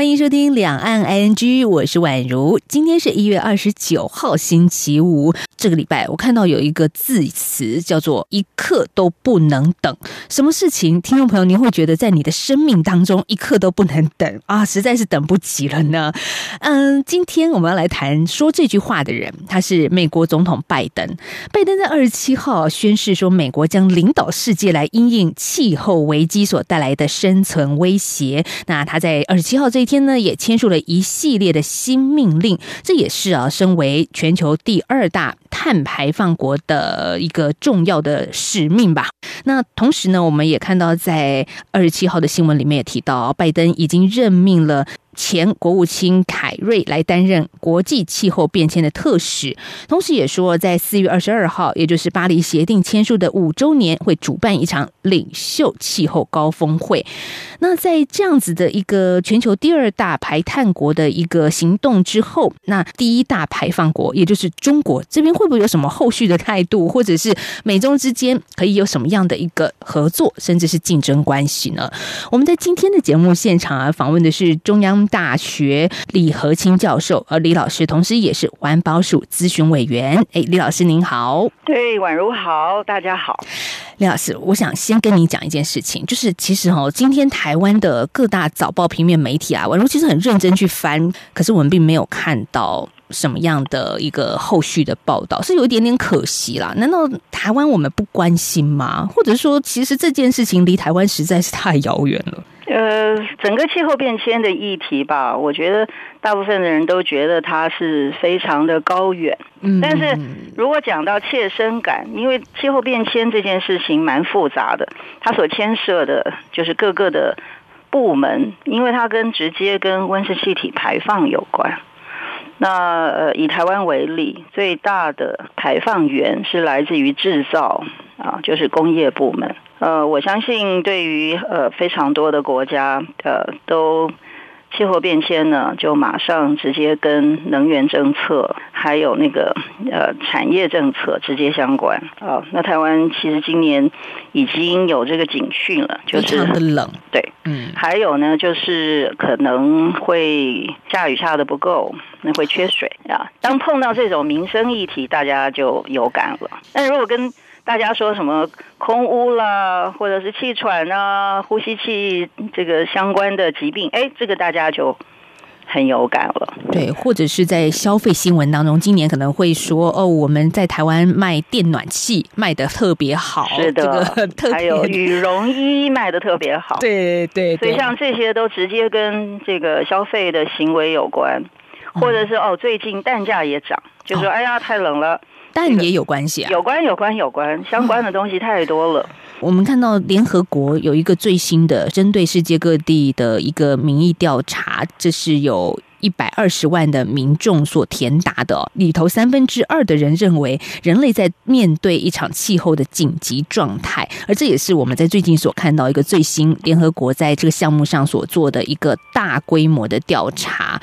欢迎收听《两岸 ING》，我是宛如。今天是一月二十九号，星期五。这个礼拜我看到有一个字词叫做“一刻都不能等”。什么事情，听众朋友，您会觉得在你的生命当中一刻都不能等啊？实在是等不及了呢。嗯，今天我们要来谈说这句话的人，他是美国总统拜登。拜登在二十七号宣誓说，美国将领导世界来应应气候危机所带来的生存威胁。那他在二十七号这一天呢，也签署了一系列的新命令。这也是啊，身为全球第二大。碳排放国的一个重要的使命吧。那同时呢，我们也看到在二十七号的新闻里面也提到，拜登已经任命了。前国务卿凯瑞来担任国际气候变迁的特使，同时也说，在四月二十二号，也就是巴黎协定签署的五周年，会主办一场领袖气候高峰会。那在这样子的一个全球第二大排碳国的一个行动之后，那第一大排放国，也就是中国这边，会不会有什么后续的态度，或者是美中之间可以有什么样的一个合作，甚至是竞争关系呢？我们在今天的节目现场啊，访问的是中央。大学李和清教授，而李老师同时也是环保署咨询委员。哎，李老师您好，对，宛如好，大家好。李老师，我想先跟你讲一件事情，就是其实哦，今天台湾的各大早报、平面媒体啊，宛如其实很认真去翻，可是我们并没有看到什么样的一个后续的报道，是有一点点可惜啦。难道台湾我们不关心吗？或者说，其实这件事情离台湾实在是太遥远了？呃，整个气候变迁的议题吧，我觉得大部分的人都觉得它是非常的高远。嗯，但是如果讲到切身感，因为气候变迁这件事情蛮复杂的，它所牵涉的就是各个的部门，因为它跟直接跟温室气体排放有关。那呃，以台湾为例，最大的排放源是来自于制造啊，就是工业部门。呃，我相信对于呃非常多的国家，呃，都气候变迁呢，就马上直接跟能源政策还有那个呃产业政策直接相关啊。那台湾其实今年已经有这个警讯了，就是冷，对，嗯，还有呢，就是可能会下雨下的不够，那会缺水啊。当碰到这种民生议题，大家就有感了。但如果跟大家说什么空污啦，或者是气喘啊、呼吸器这个相关的疾病，哎，这个大家就很有感了。对，或者是在消费新闻当中，今年可能会说哦，我们在台湾卖电暖气卖的特别好，是的，还有羽绒衣卖的特别好，对对。所以像这些都直接跟这个消费的行为有关，或者是哦，最近蛋价也涨，就说哎呀，太冷了。但也有关系啊，有关有关有关，相关的东西太多了。我们看到联合国有一个最新的针对世界各地的一个民意调查，这是有。一百二十万的民众所填答的里头，三分之二的人认为人类在面对一场气候的紧急状态，而这也是我们在最近所看到一个最新联合国在这个项目上所做的一个大规模的调查。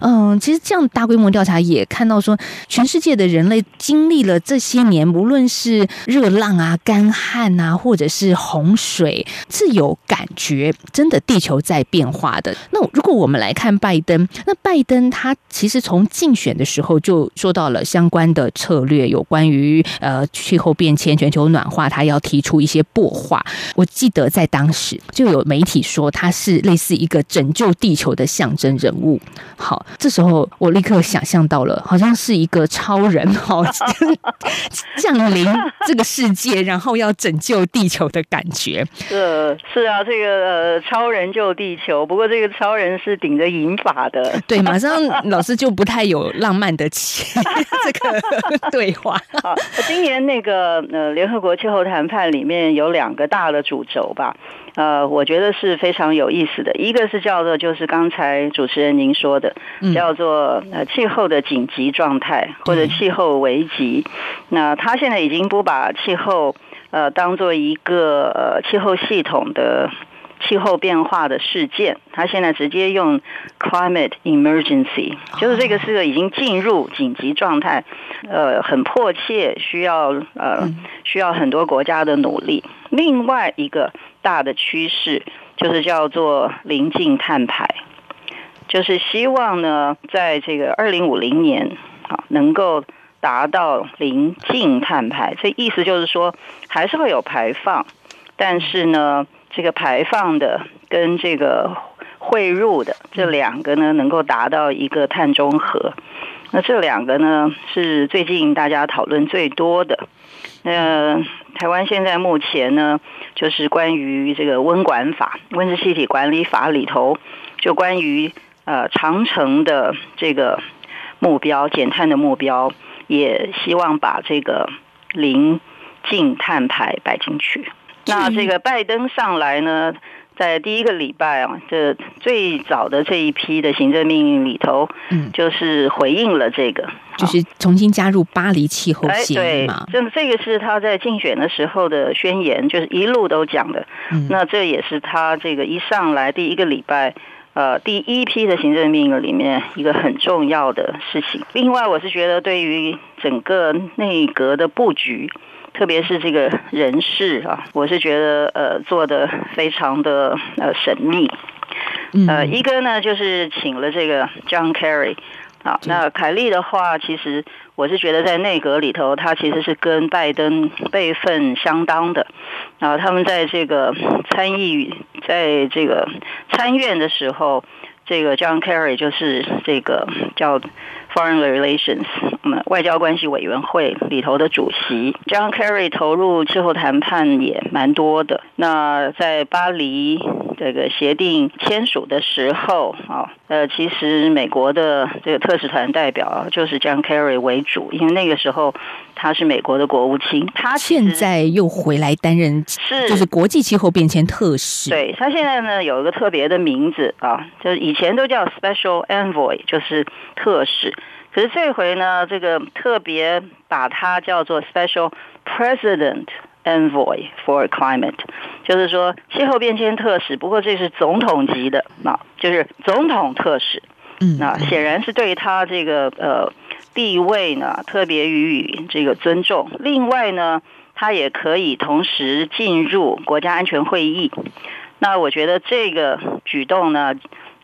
嗯，其实这样大规模调查也看到说，全世界的人类经历了这些年，无论是热浪啊、干旱啊，或者是洪水，是有感觉，真的地球在变化的。那如果我们来看拜登，那拜登他其实从竞选的时候就说到了相关的策略，有关于呃气候变迁、全球暖化，他要提出一些破化。我记得在当时就有媒体说他是类似一个拯救地球的象征人物。好，这时候我立刻想象到了，好像是一个超人哈降临这个世界，然后要拯救地球的感觉。是是啊，这个超人救地球，不过这个超人是顶着银发的。对，马上老师就不太有浪漫的气这个 对话。好，今年那个呃，联合国气候谈判里面有两个大的主轴吧，呃，我觉得是非常有意思的。一个是叫做就是刚才主持人您说的，叫做呃气候的紧急状态或者气候危机。那他现在已经不把气候呃当做一个呃气候系统的。气候变化的事件，他现在直接用 climate emergency，就是这个是个已经进入紧急状态，呃，很迫切需要呃需要很多国家的努力。另外一个大的趋势就是叫做临近碳排，就是希望呢，在这个二零五零年啊，能够达到临近碳排。这意思就是说，还是会有排放，但是呢。这个排放的跟这个汇入的这两个呢，能够达到一个碳中和。那这两个呢，是最近大家讨论最多的。那台湾现在目前呢，就是关于这个温管法、温室气体管理法里头，就关于呃长城的这个目标、减碳的目标，也希望把这个零净碳排摆进去。那这个拜登上来呢，在第一个礼拜啊，这最早的这一批的行政命令里头，嗯，就是回应了这个，就是重新加入巴黎气候协议嘛。这这个是他在竞选的时候的宣言，就是一路都讲的。那这也是他这个一上来第一个礼拜，呃，第一批的行政命令里面一个很重要的事情。另外，我是觉得对于整个内阁的布局。特别是这个人事啊，我是觉得呃做的非常的呃神秘。呃，一个呢就是请了这个 John Kerry 啊，那凯利的话，其实我是觉得在内阁里头，他其实是跟拜登辈分相当的。然后他们在这个参议，在这个参院的时候，这个 John Kerry 就是这个叫。Foreign Relations，嗯，外交关系委员会里头的主席，John Kerry 投入气候谈判也蛮多的。那在巴黎这个协定签署的时候，啊，呃，其实美国的这个特使团代表就是 John Kerry 为主，因为那个时候他是美国的国务卿。他现在又回来担任是就是国际气候变迁特使。对他现在呢有一个特别的名字啊，就是以前都叫 Special Envoy，就是特使。可是这回呢，这个特别把它叫做 Special President Envoy for Climate，就是说气候变迁特使。不过这是总统级的，那就是总统特使。嗯，那显然是对他这个呃地位呢特别予以这个尊重。另外呢，他也可以同时进入国家安全会议。那我觉得这个举动呢。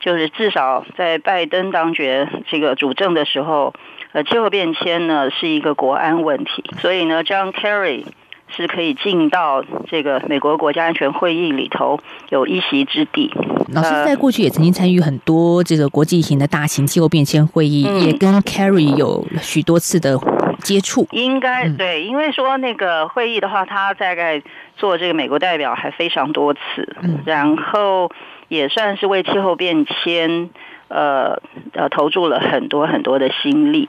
就是至少在拜登当局这个主政的时候，呃，气候变迁呢是一个国安问题，所以呢，John Kerry 是可以进到这个美国国家安全会议里头有一席之地。老师在过去也曾经参与很多这个国际型的大型气候变迁会议，也跟 Kerry 有许多次的接触。应该对，因为说那个会议的话，他大概做这个美国代表还非常多次，然后。也算是为气候变迁，呃呃，投注了很多很多的心力。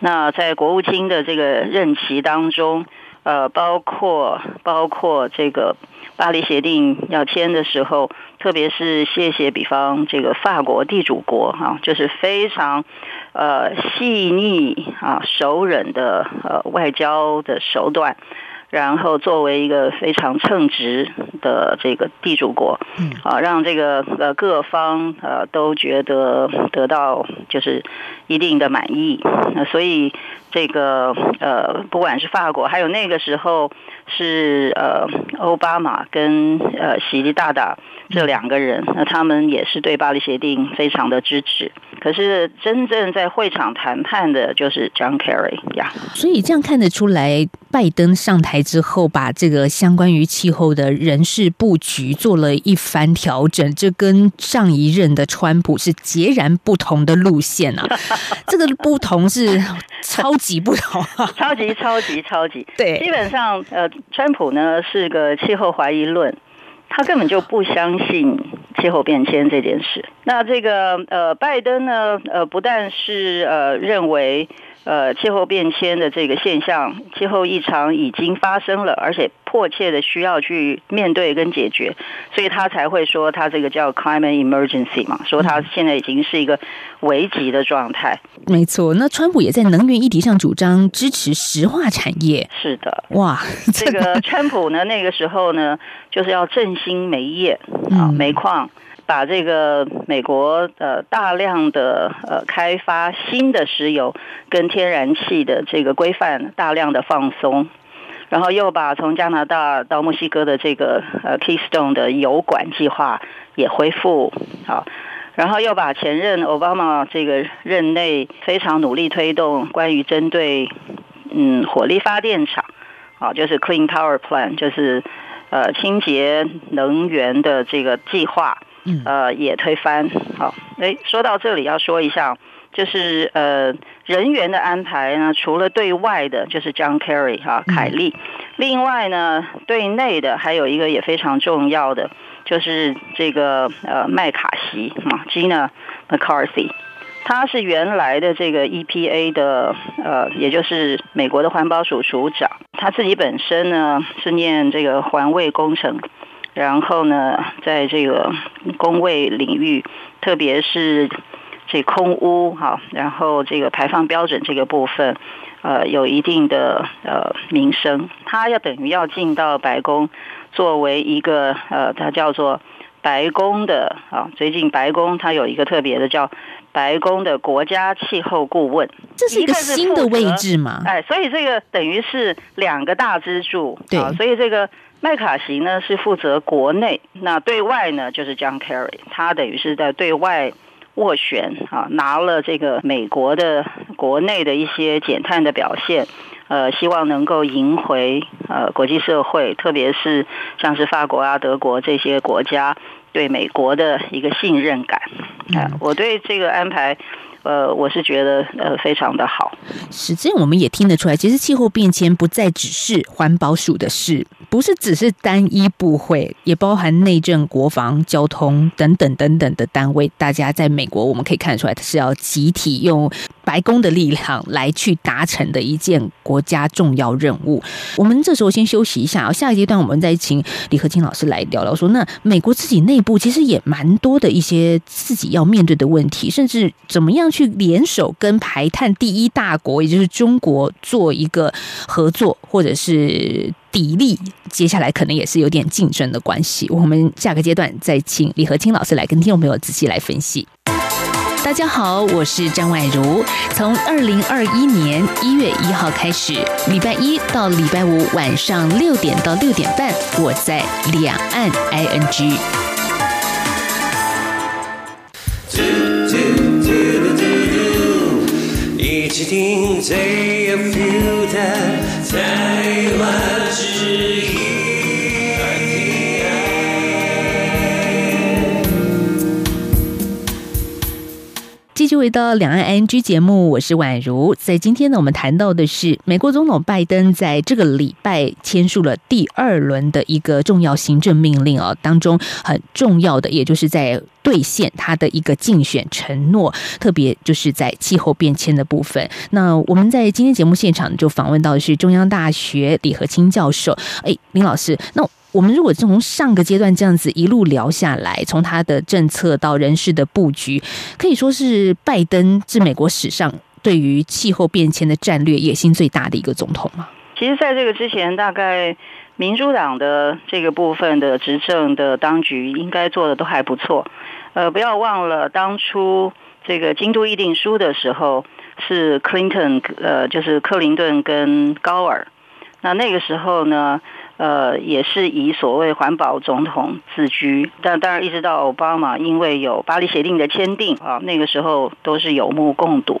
那在国务卿的这个任期当中，呃，包括包括这个巴黎协定要签的时候，特别是谢谢比方这个法国地主国哈，就是非常呃细腻啊熟忍的呃外交的手段。然后作为一个非常称职的这个地主国，嗯，啊，让这个呃各方呃都觉得得到就是一定的满意，那所以这个呃不管是法国，还有那个时候是呃奥巴马跟呃习利大大这两个人，那他们也是对巴黎协定非常的支持。可是真正在会场谈判的就是 John Kerry 呀，所以这样看得出来，拜登上台之后，把这个相关于气候的人事布局做了一番调整，这跟上一任的川普是截然不同的路线啊！这个不同是超级不同，超级超级超级 对。基本上，呃，川普呢是个气候怀疑论。他根本就不相信气候变迁这件事。那这个呃，拜登呢，呃，不但是呃认为呃，气候变迁的这个现象，气候异常已经发生了，而且迫切的需要去面对跟解决，所以他才会说他这个叫 climate emergency 嘛，说他现在已经是一个危急的状态。没错，那川普也在能源议题上主张支持石化产业。是的，哇，这个川普呢，那个时候呢，就是要振兴煤业啊，煤矿。把这个美国呃大量的呃开发新的石油跟天然气的这个规范大量的放松，然后又把从加拿大到墨西哥的这个呃 Keystone 的油管计划也恢复好，然后又把前任奥巴马这个任内非常努力推动关于针对嗯火力发电厂啊，就是 Clean Power Plan，就是呃清洁能源的这个计划。呃，也推翻。好，哎，说到这里要说一下，就是呃，人员的安排呢，除了对外的，就是 John Kerry 哈，凯利，另外呢，对内的还有一个也非常重要的，就是这个呃麦卡锡啊，Gina McCarthy，他是原来的这个 EPA 的呃，也就是美国的环保署署长，他自己本身呢是念这个环卫工程。然后呢，在这个工位领域，特别是这空污哈，然后这个排放标准这个部分，呃，有一定的呃名声。他要等于要进到白宫，作为一个呃，他叫做白宫的啊。最近白宫他有一个特别的叫白宫的国家气候顾问，这是一个新的位置嘛？哎，所以这个等于是两个大支柱。对，所以这个。麦卡锡呢是负责国内，那对外呢就是 John Kerry，他等于是在对外斡旋啊，拿了这个美国的国内的一些减碳的表现，呃，希望能够赢回呃国际社会，特别是像是法国啊、德国这些国家对美国的一个信任感。啊，我对这个安排。呃，我是觉得呃非常的好。实际我们也听得出来，其实气候变迁不再只是环保署的事，不是只是单一部会，也包含内政、国防、交通等等等等的单位。大家在美国，我们可以看出来，它是要集体用白宫的力量来去达成的一件国家重要任务。我们这时候先休息一下，下一阶段我们再请李克清老师来聊聊，说那美国自己内部其实也蛮多的一些自己要面对的问题，甚至怎么样。去联手跟排碳第一大国，也就是中国做一个合作，或者是砥砺，接下来可能也是有点竞争的关系。我们下个阶段再请李和清老师来跟听众朋友仔细来分析。大家好，我是张婉如。从二零二一年一月一号开始，礼拜一到礼拜五晚上六点到六点半，我在两岸 ING。才华之一继续回到两岸 NG 节目，我是宛如。在今天呢，我们谈到的是美国总统拜登在这个礼拜签署了第二轮的一个重要行政命令啊，当中很重要的，也就是在兑现他的一个竞选承诺，特别就是在气候变迁的部分。那我们在今天节目现场就访问到的是中央大学李和清教授。哎，林老师，那。我们如果从上个阶段这样子一路聊下来，从他的政策到人事的布局，可以说是拜登是美国史上对于气候变迁的战略野心最大的一个总统嘛？其实，在这个之前，大概民主党的这个部分的执政的当局应该做的都还不错。呃，不要忘了当初这个京都议定书的时候，是 Clinton 呃，就是克林顿跟高尔。那那个时候呢？呃，也是以所谓环保总统自居，但当然一直到奥巴马，因为有巴黎协定的签订啊，那个时候都是有目共睹。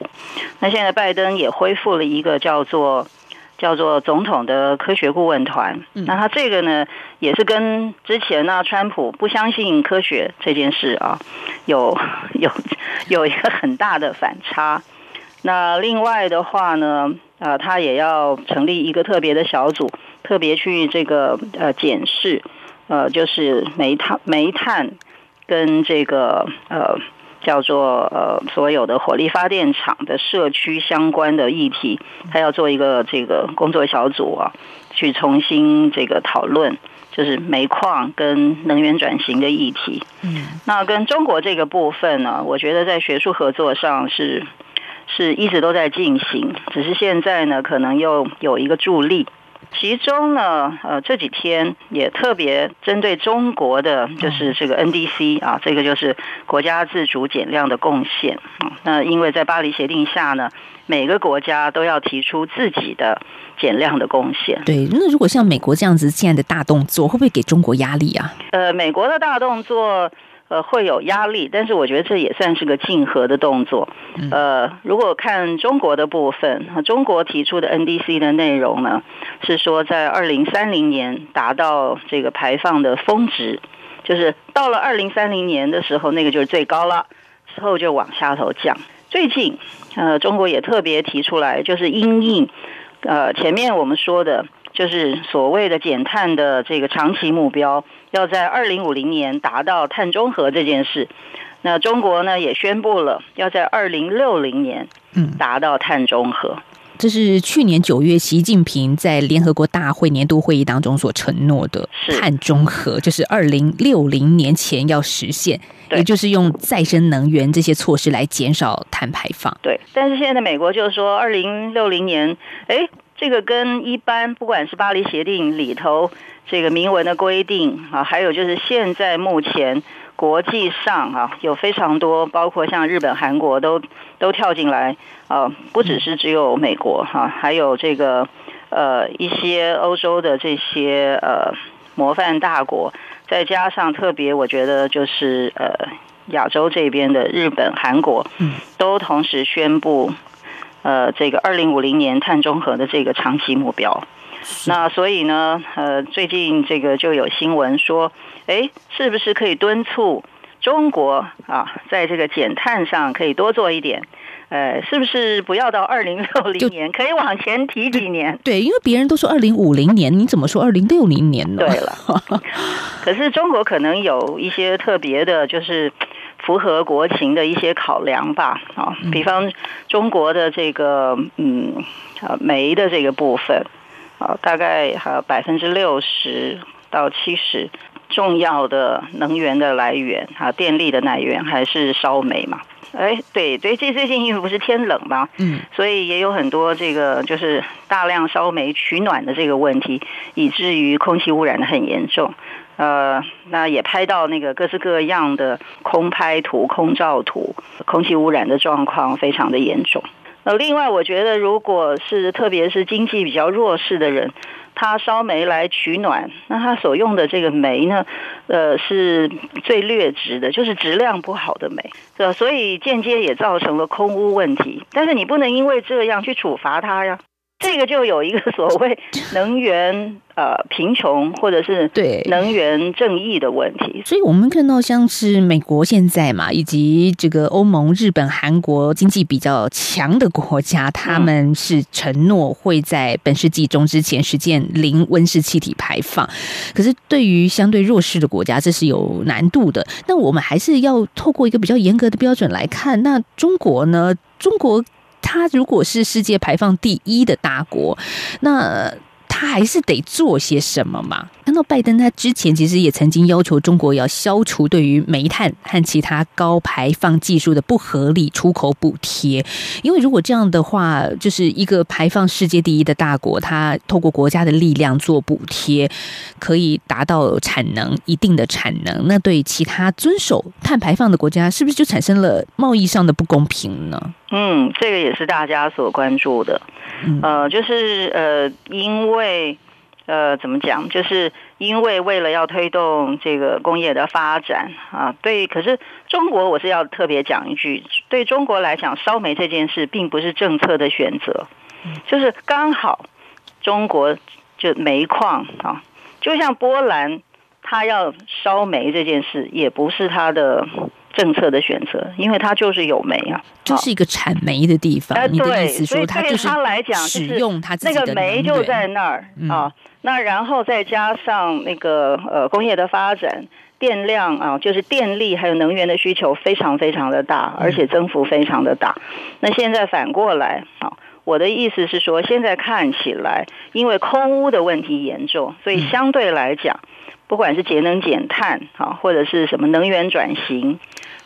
那现在拜登也恢复了一个叫做叫做总统的科学顾问团，那他这个呢，也是跟之前呢，川普不相信科学这件事啊，有有有一个很大的反差。那另外的话呢，啊，他也要成立一个特别的小组。特别去这个呃检视，呃，就是煤炭、煤炭跟这个呃叫做呃所有的火力发电厂的社区相关的议题，他要做一个这个工作小组啊，去重新这个讨论，就是煤矿跟能源转型的议题。嗯，那跟中国这个部分呢，我觉得在学术合作上是是一直都在进行，只是现在呢，可能又有一个助力。其中呢，呃，这几天也特别针对中国的，就是这个 NDC 啊，这个就是国家自主减量的贡献啊。那因为在巴黎协定下呢，每个国家都要提出自己的减量的贡献。对，那如果像美国这样子现在的大动作，会不会给中国压力啊？呃，美国的大动作。呃，会有压力，但是我觉得这也算是个竞合的动作。呃，如果看中国的部分，中国提出的 NDC 的内容呢，是说在二零三零年达到这个排放的峰值，就是到了二零三零年的时候，那个就是最高了，之后就往下头降。最近，呃，中国也特别提出来，就是因应，呃，前面我们说的。就是所谓的减碳的这个长期目标，要在二零五零年达到碳中和这件事。那中国呢也宣布了，要在二零六零年嗯达到碳中和。这是去年九月习近平在联合国大会年度会议当中所承诺的碳中和，就是二零六零年前要实现，也就是用再生能源这些措施来减少碳排放。对，但是现在的美国就是说二零六零年，哎。这个跟一般不管是巴黎协定里头这个明文的规定啊，还有就是现在目前国际上啊，有非常多，包括像日本、韩国都都跳进来啊，不只是只有美国哈，还有这个呃一些欧洲的这些呃模范大国，再加上特别我觉得就是呃亚洲这边的日本、韩国，都同时宣布。呃，这个二零五零年碳中和的这个长期目标，那所以呢，呃，最近这个就有新闻说，哎，是不是可以敦促中国啊，在这个减碳上可以多做一点？呃，是不是不要到二零六零年，可以往前提几年？对，因为别人都说二零五零年，你怎么说二零六零年呢？对了，可是中国可能有一些特别的，就是。符合国情的一些考量吧，啊，比方中国的这个嗯啊煤的这个部分，啊，大概还有百分之六十到七十重要的能源的来源啊，电力的来源还是烧煤嘛。哎，对，所以这最近因为不是天冷嘛，嗯，所以也有很多这个就是大量烧煤取暖的这个问题，以至于空气污染的很严重。呃，那也拍到那个各式各样的空拍图、空照图，空气污染的状况非常的严重。那另外，我觉得如果是特别是经济比较弱势的人，他烧煤来取暖，那他所用的这个煤呢，呃，是最劣质的，就是质量不好的煤，是吧？所以间接也造成了空污问题。但是你不能因为这样去处罚他呀。这个就有一个所谓 能源呃贫穷或者是对能源正义的问题，所以我们看到像是美国现在嘛，以及这个欧盟、日本、韩国经济比较强的国家，他们是承诺会在本世纪中之前实现零温室气体排放。可是对于相对弱势的国家，这是有难度的。那我们还是要透过一个比较严格的标准来看。那中国呢？中国。它如果是世界排放第一的大国，那。他还是得做些什么嘛？看到拜登，他之前其实也曾经要求中国要消除对于煤炭和其他高排放技术的不合理出口补贴，因为如果这样的话，就是一个排放世界第一的大国，它透过国家的力量做补贴，可以达到产能一定的产能，那对其他遵守碳排放的国家，是不是就产生了贸易上的不公平呢？嗯，这个也是大家所关注的。呃，就是呃，因为呃，怎么讲？就是因为为了要推动这个工业的发展啊，对。可是中国，我是要特别讲一句，对中国来讲，烧煤这件事并不是政策的选择，就是刚好中国就煤矿啊，就像波兰，他要烧煤这件事，也不是他的。政策的选择，因为它就是有煤啊，就是一个产煤的地方。你的意思说，它就是他来讲，使用它那个煤就在那儿啊。那然后再加上那个呃工业的发展，电量啊，就是电力还有能源的需求非常非常的大，而且增幅非常的大。那现在反过来啊，我的意思是说，现在看起来，因为空污的问题严重，所以相对来讲，不管是节能减碳啊，或者是什么能源转型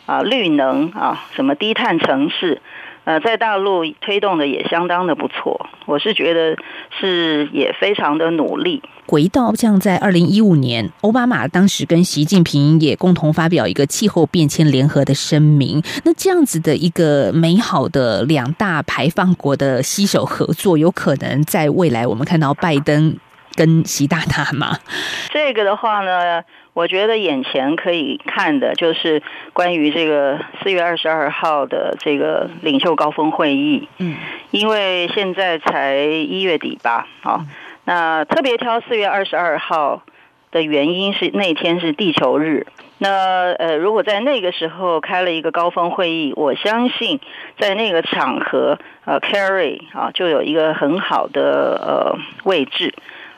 啊，绿能啊，什么低碳城市。呃，在大陆推动的也相当的不错，我是觉得是也非常的努力。回到像在二零一五年，奥巴马当时跟习近平也共同发表一个气候变迁联合的声明，那这样子的一个美好的两大排放国的携手合作，有可能在未来我们看到拜登跟习大大吗？这个的话呢？我觉得眼前可以看的就是关于这个四月二十二号的这个领袖高峰会议。嗯，因为现在才一月底吧，好，那特别挑四月二十二号的原因是那天是地球日。那呃，如果在那个时候开了一个高峰会议，我相信在那个场合，呃，Carry 啊，就有一个很好的呃位置。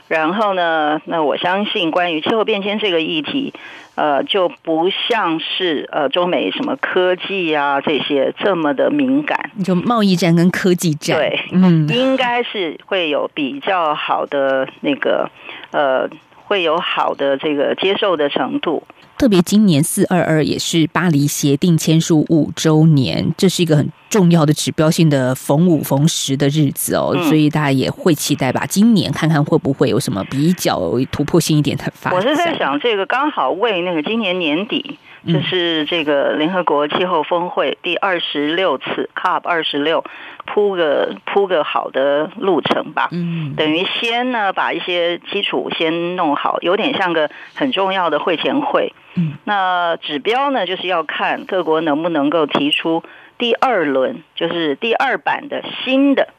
然后呢？那我相信，关于气候变迁这个议题，呃，就不像是呃中美什么科技啊这些这么的敏感。就贸易战跟科技战，对，嗯，应该是会有比较好的那个呃，会有好的这个接受的程度。特别今年四二二也是巴黎协定签署五周年，这是一个很重要的指标性的逢五逢十的日子哦，所以大家也会期待吧。今年看看会不会有什么比较突破性一点的发展。我是在想，这个刚好为那个今年年底，就是这个联合国气候峰会第二十六次 COP 二十六铺个铺个好的路程吧。嗯，等于先呢把一些基础先弄好，有点像个很重要的会前会。嗯，那指标呢，就是要看各国能不能够提出第二轮，就是第二版的新的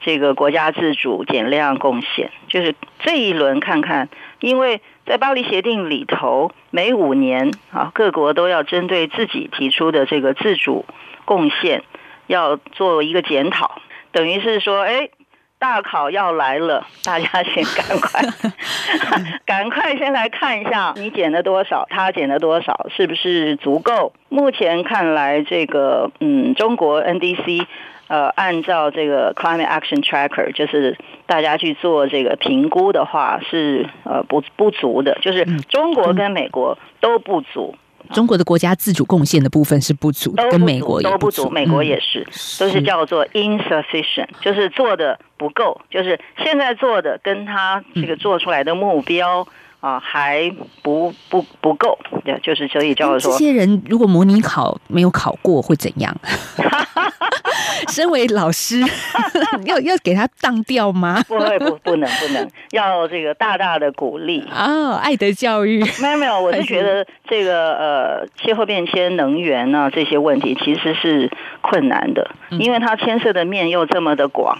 这个国家自主减量贡献，就是这一轮看看，因为在巴黎协定里头，每五年啊，各国都要针对自己提出的这个自主贡献，要做一个检讨，等于是说，哎。大考要来了，大家先赶快，赶快先来看一下你减了多少，他减了多少，是不是足够？目前看来，这个嗯，中国 NDC 呃，按照这个 Climate Action Tracker，就是大家去做这个评估的话，是呃不不足的，就是中国跟美国都不足。中国的国家自主贡献的部分是不足，跟美国都不足，美国也是，都是叫做 insufficient，就是做的不够，就是现在做的跟他这个做出来的目标。啊，还不不不够，对，就是所以叫做这些人如果模拟考没有考过会怎样？身为老师，要要给他当掉吗？不会，不不能不能，要这个大大的鼓励啊，爱的教育。没有没有，我是觉得这个呃，气候变迁、能源呢这些问题其实是困难的，因为它牵涉的面又这么的广。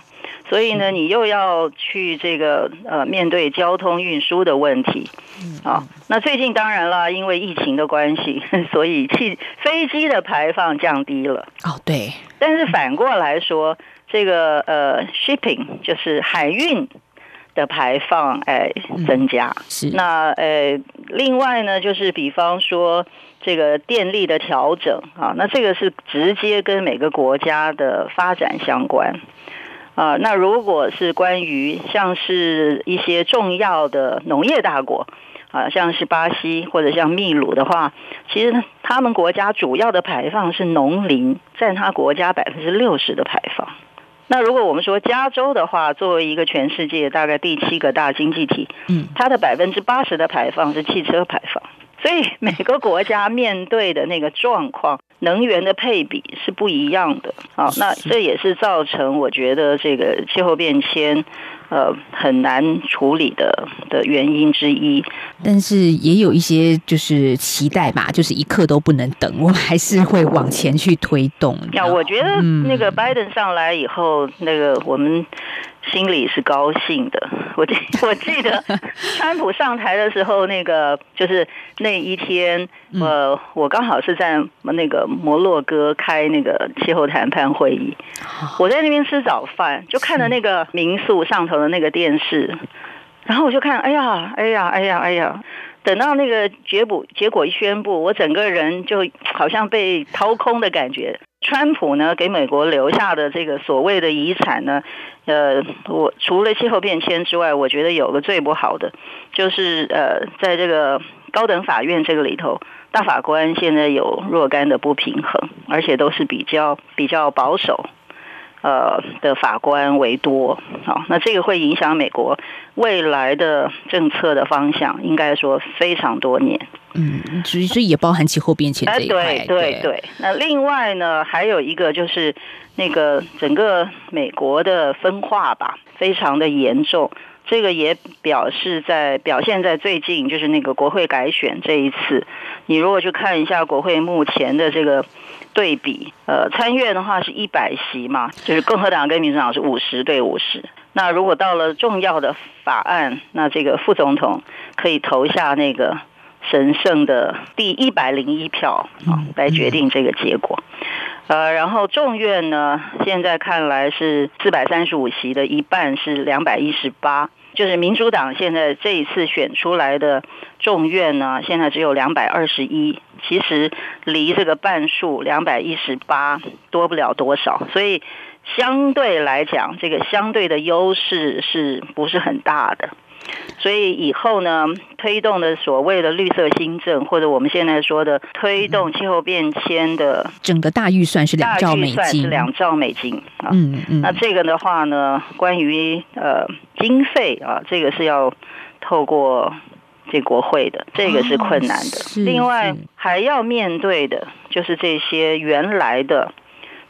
所以呢，你又要去这个呃面对交通运输的问题，啊，那最近当然了，因为疫情的关系，所以汽飞机的排放降低了。哦，对。但是反过来说，这个呃 shipping 就是海运的排放哎增加。是。那呃，另外呢，就是比方说这个电力的调整啊，那这个是直接跟每个国家的发展相关。啊，那如果是关于像是一些重要的农业大国，啊，像是巴西或者像秘鲁的话，其实他们国家主要的排放是农林，占他国家百分之六十的排放。那如果我们说加州的话，作为一个全世界大概第七个大经济体，嗯，它的百分之八十的排放是汽车排放。所以每个国家面对的那个状况，能源的配比是不一样的。好，那这也是造成我觉得这个气候变迁，呃，很难处理的的原因之一。但是也有一些就是期待吧，就是一刻都不能等，我们还是会往前去推动。呀，我觉得那个拜登上来以后，那个我们。心里是高兴的。我记 我记得，川普上台的时候，那个就是那一天，呃，我刚好是在那个摩洛哥开那个气候谈判会议，我在那边吃早饭，就看着那个民宿上头的那个电视，然后我就看，哎呀，哎呀，哎呀，哎呀，等到那个结果结果一宣布，我整个人就好像被掏空的感觉。川普呢，给美国留下的这个所谓的遗产呢，呃，我除了气候变迁之外，我觉得有个最不好的，就是呃，在这个高等法院这个里头，大法官现在有若干的不平衡，而且都是比较比较保守。呃的法官为多，好，那这个会影响美国未来的政策的方向，应该说非常多年。嗯，所以也包含气候变迁这一块。对对对。那另外呢，还有一个就是那个整个美国的分化吧，非常的严重。这个也表示在表现在最近，就是那个国会改选这一次，你如果去看一下国会目前的这个对比，呃，参院的话是一百席嘛，就是共和党跟民主党是五十对五十。那如果到了重要的法案，那这个副总统可以投下那个神圣的第一百零一票啊，来决定这个结果。呃，然后众院呢，现在看来是四百三十五席的一半是两百一十八，就是民主党现在这一次选出来的众院呢，现在只有两百二十一，其实离这个半数两百一十八多不了多少，所以相对来讲，这个相对的优势是不是很大的？所以以后呢，推动的所谓的绿色新政，或者我们现在说的推动气候变迁的整个大预算是两兆美金，是两兆美金啊。嗯嗯。那这个的话呢，关于呃经费啊，这个是要透过这国会的，这个是困难的。另外还要面对的就是这些原来的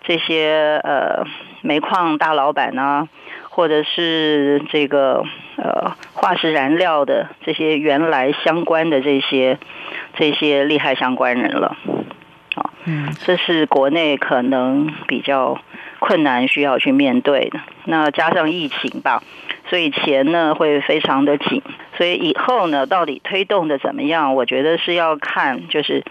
这些呃煤矿大老板呢。或者是这个呃化石燃料的这些原来相关的这些这些利害相关人了，啊，嗯，这是国内可能比较困难需要去面对的。那加上疫情吧，所以钱呢会非常的紧。所以以后呢，到底推动的怎么样？我觉得是要看，就是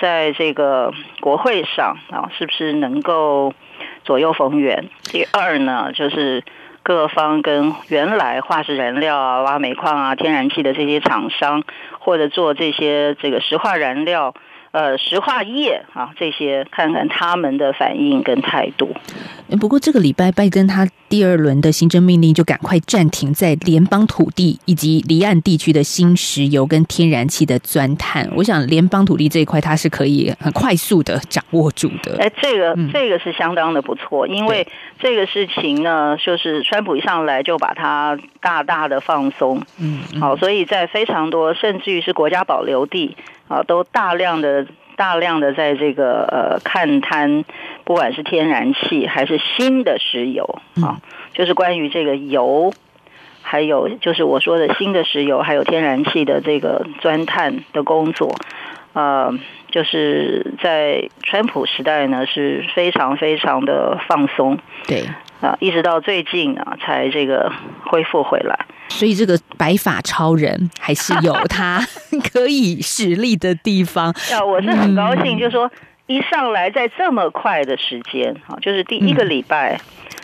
在这个国会上啊，是不是能够左右逢源。第二呢，就是。各方跟原来化石燃料啊、挖煤矿啊、天然气的这些厂商，或者做这些这个石化燃料。呃，石化业啊，这些看看他们的反应跟态度。不过这个礼拜拜登他第二轮的行政命令就赶快暂停在联邦土地以及离岸地区的新石油跟天然气的钻探。我想联邦土地这一块，它是可以很快速的掌握住的。哎，这个这个是相当的不错，因为这个事情呢，就是川普一上来就把它大大的放松。嗯，好，所以在非常多，甚至于是国家保留地。啊，都大量的、大量的在这个呃看摊，不管是天然气还是新的石油啊，就是关于这个油，还有就是我说的新的石油，还有天然气的这个钻探的工作，呃，就是在川普时代呢是非常非常的放松，对啊，一直到最近啊才这个恢复回来。所以这个白发超人还是有他 可以实力的地方。啊，我是很高兴，就是说一上来在这么快的时间，哈，就是第一个礼拜，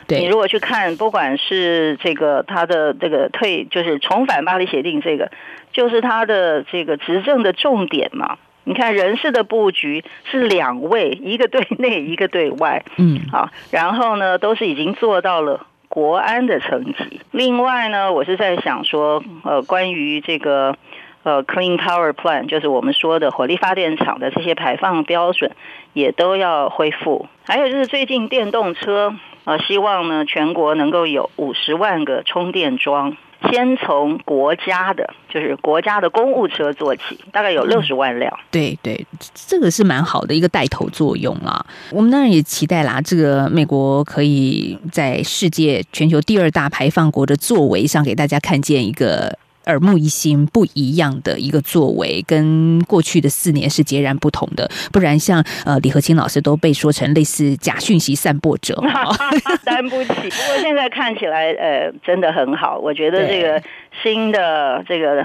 你如果去看，不管是这个他的这个退，就是重返巴黎协定，这个就是他的这个执政的重点嘛。你看人事的布局是两位，一个对内，一个对外，嗯，好，然后呢，都是已经做到了。国安的层级。另外呢，我是在想说，呃，关于这个呃 Clean Power Plan，就是我们说的火力发电厂的这些排放标准，也都要恢复。还有就是最近电动车，呃，希望呢全国能够有五十万个充电桩。先从国家的，就是国家的公务车做起，大概有六十万辆。对对，这个是蛮好的一个带头作用啊。我们当然也期待啦，这个美国可以在世界全球第二大排放国的作为上，给大家看见一个。耳目一新、不一样的一个作为，跟过去的四年是截然不同的。不然，像呃李和清老师都被说成类似假讯息散播者，担不起。不过现在看起来，呃，真的很好。我觉得这个新的这个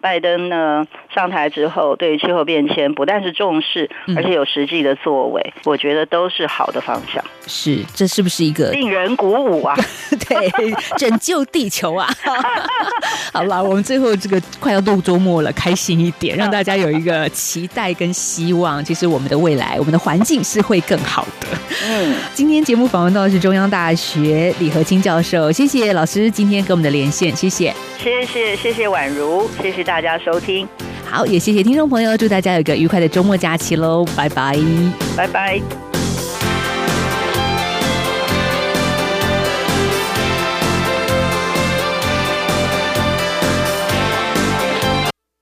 拜登呢上台之后，对气候变迁不但是重视，而且有实际的作为，我觉得都是好的方向。是，这是不是一个令人鼓舞啊？对，拯救地球啊！好了，我们最后这个快要到周末了，开心一点，让大家有一个期待跟希望。其实我们的未来，我们的环境是会更好的。嗯，今天节目访问到的是中央大学李和清教授，谢谢老师今天跟我们的连线，谢谢，谢谢，谢谢宛如，谢谢大家收听。好，也谢谢听众朋友，祝大家有一个愉快的周末假期喽，拜拜，拜拜。